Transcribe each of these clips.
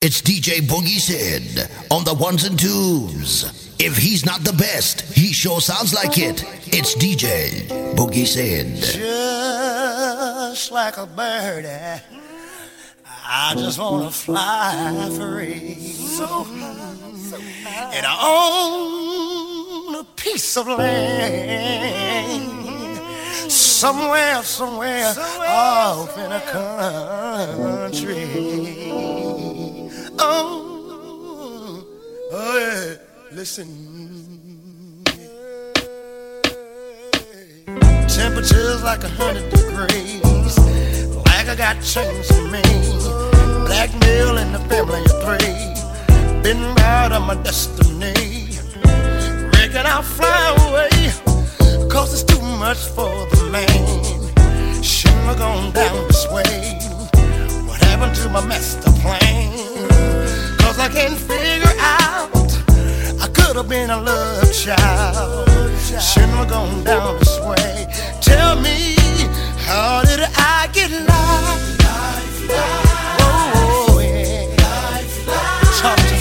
It's DJ Boogie Sid on the ones and twos. If he's not the best, he sure sounds like it. It's DJ Boogie Sid. Just like a bird, eh, I just wanna fly free. And I own a piece of land somewhere, somewhere, off in a country. Oh, oh yeah, listen. Temperatures like a hundred degrees, like I got chains on me. Blackmail in the family of three, been out of my destiny. Reckon I'll fly away, cause it's too much for the man. Shouldn't have gone down this way. Happened to my master plan? Cause I can't figure out. I could have been a love child. Shouldn't have gone down this way. Tell me, how did I get lost? Oh, yeah. Talk to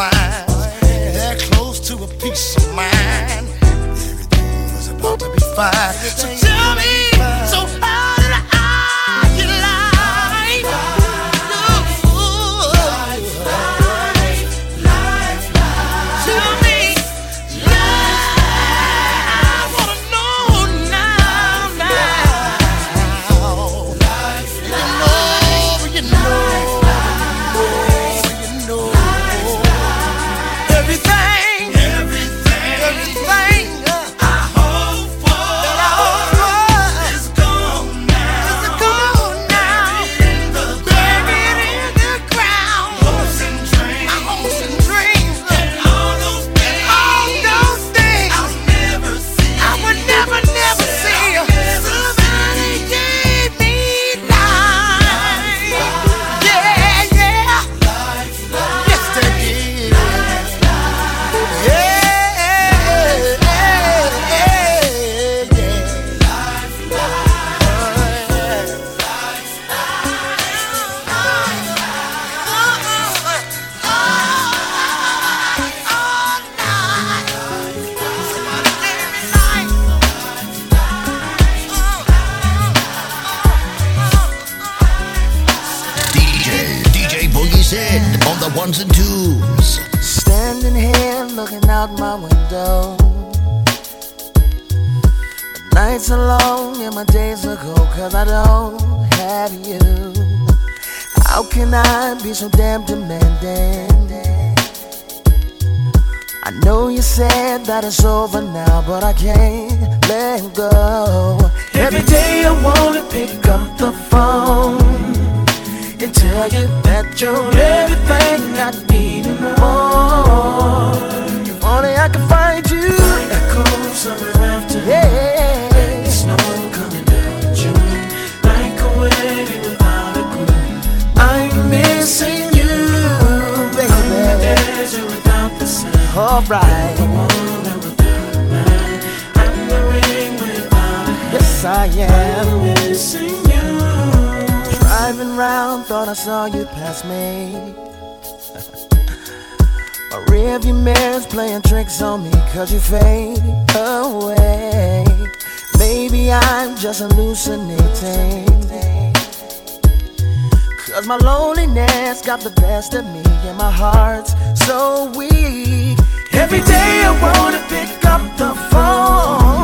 dollar. They're close to a peace of mind. Everything is about to be fine. So tell me, on and twos. Standing here looking out my window. The nights are long and my days are cold cause I don't have you. How can I be so damn demanding? I know you said that it's over now, but I can't let go. Every day I wanna pick up the phone and tell you that you're everything I need and more. If only I could find you. Echo summer after yeah. Snow coming down June, like a wedding without a groom. I'm missing you, baby. Desert without the sun. Alright. I'm the ring without a Yes, I am. Missing you. Driving round, thought I saw you pass me. Rearview mirror's playing tricks on me cause you fade away. Maybe I'm just hallucinating. Cause my loneliness got the best of me and my heart's so weak. Every day I wanna pick up the phone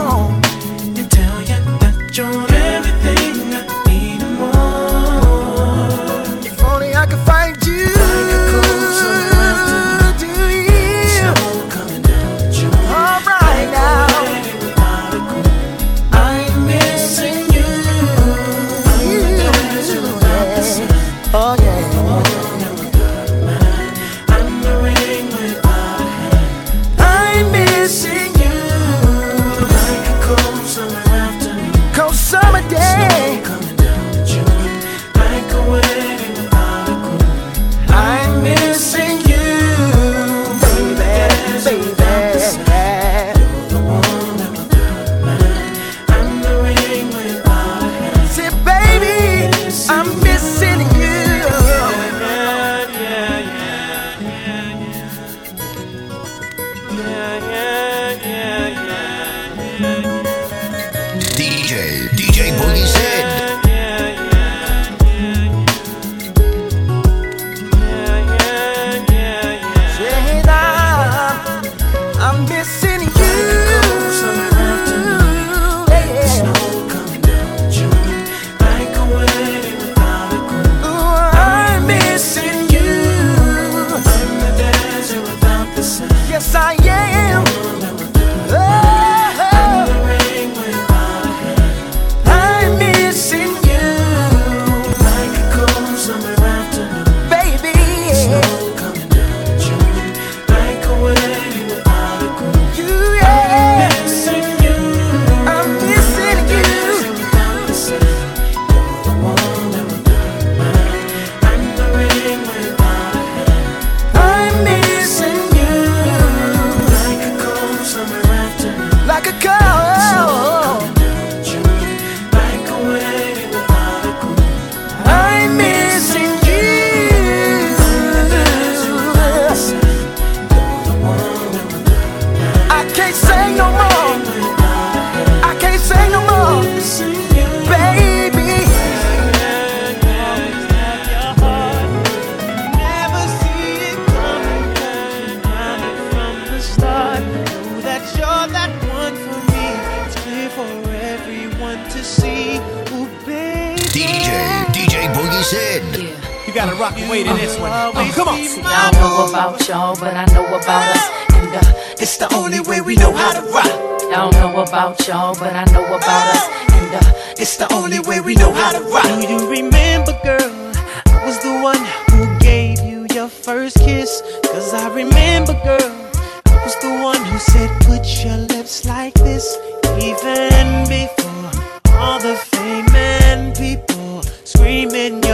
Yeah. You gotta rock and wait in this one. Oh, come on. I don't know about y'all, but I know about us. And uh, it's the only way we know how to rock. I don't know about y'all, but I know about us. And uh, it's the only way we know how to rock. Do you remember, girl? I was the one who gave you your first kiss. Cause I remember, girl. I was the one who said, put your lips like this. Even before all the fame and people screaming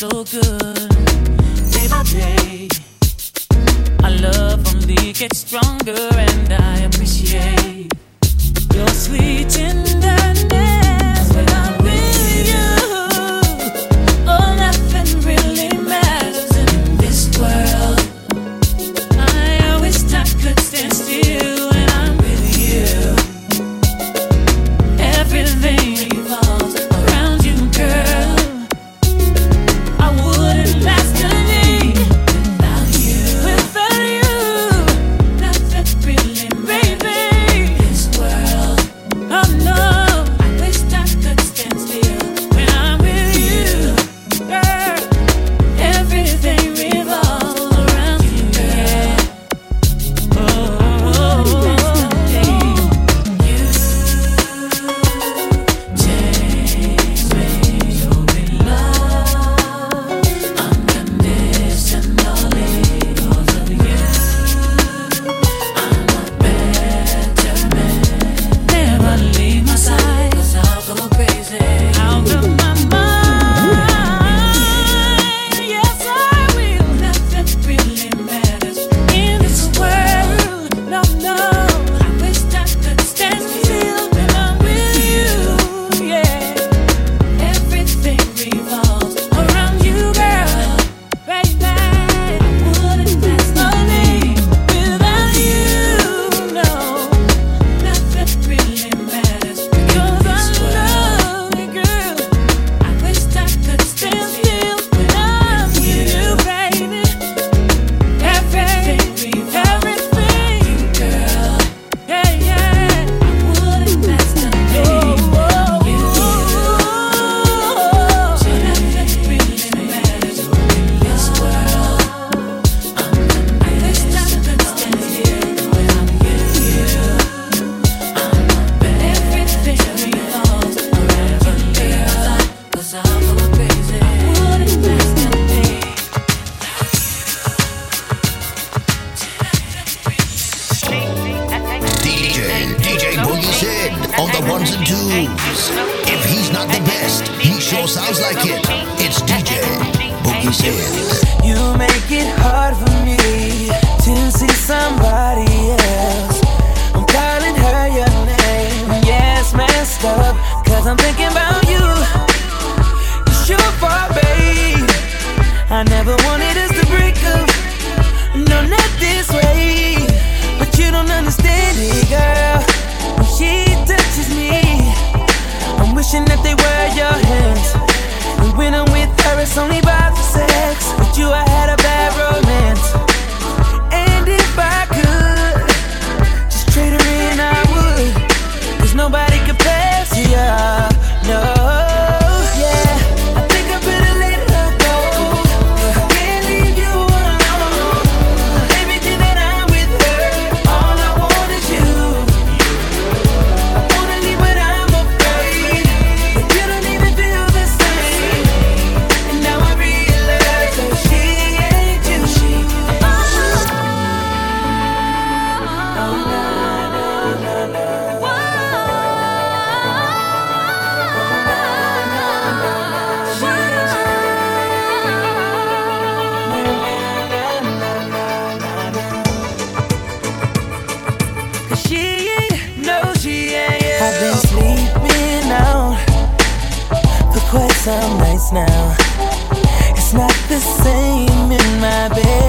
so good day by day. Our love only gets stronger, and I appreciate your sweet. Tenderness. Nobody same in my No,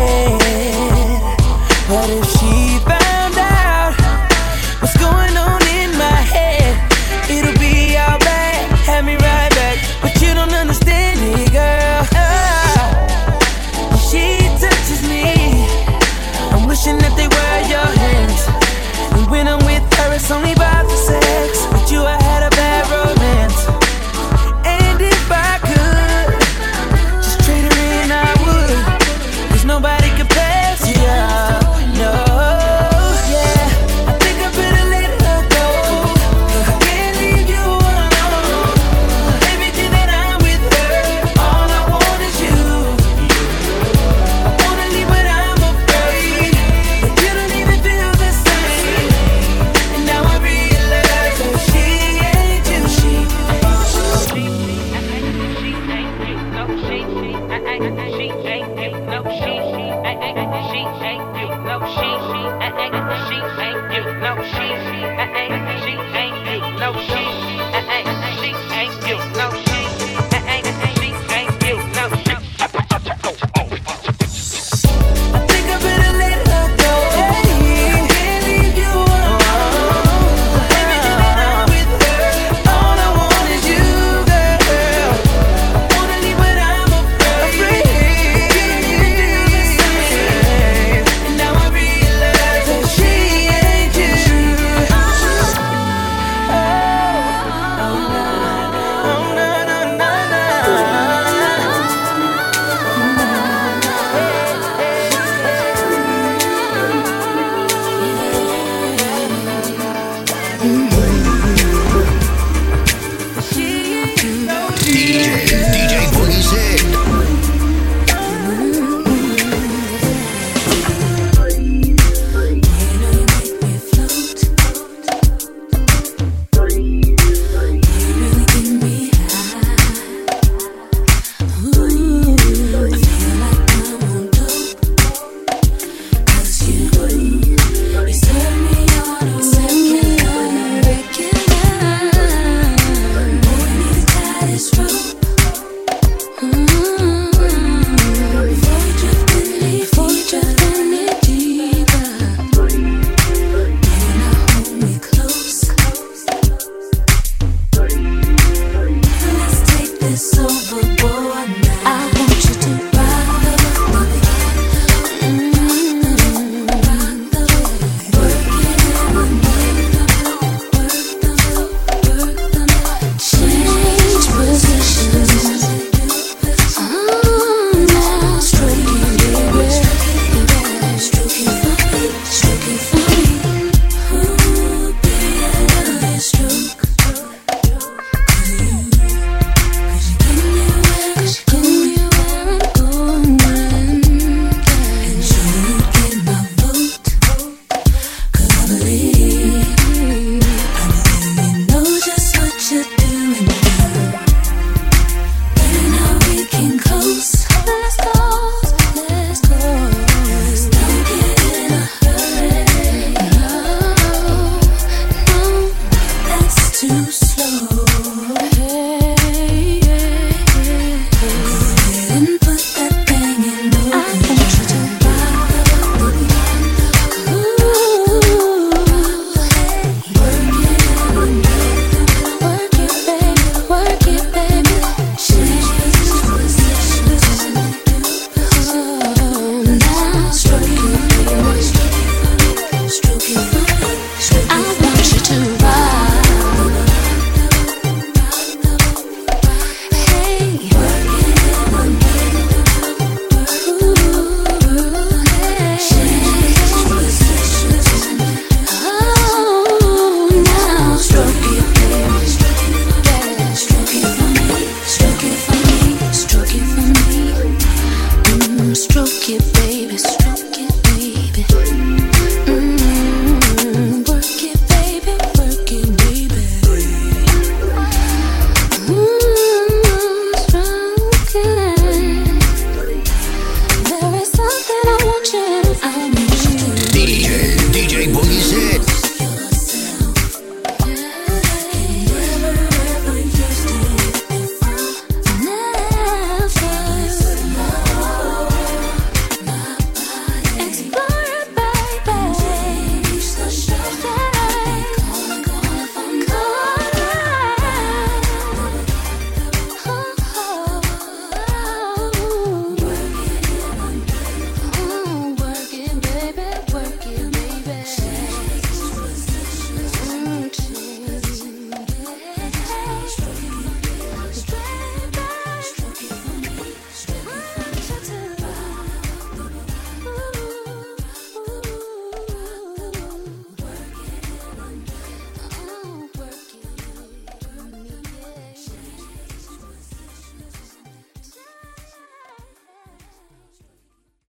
you.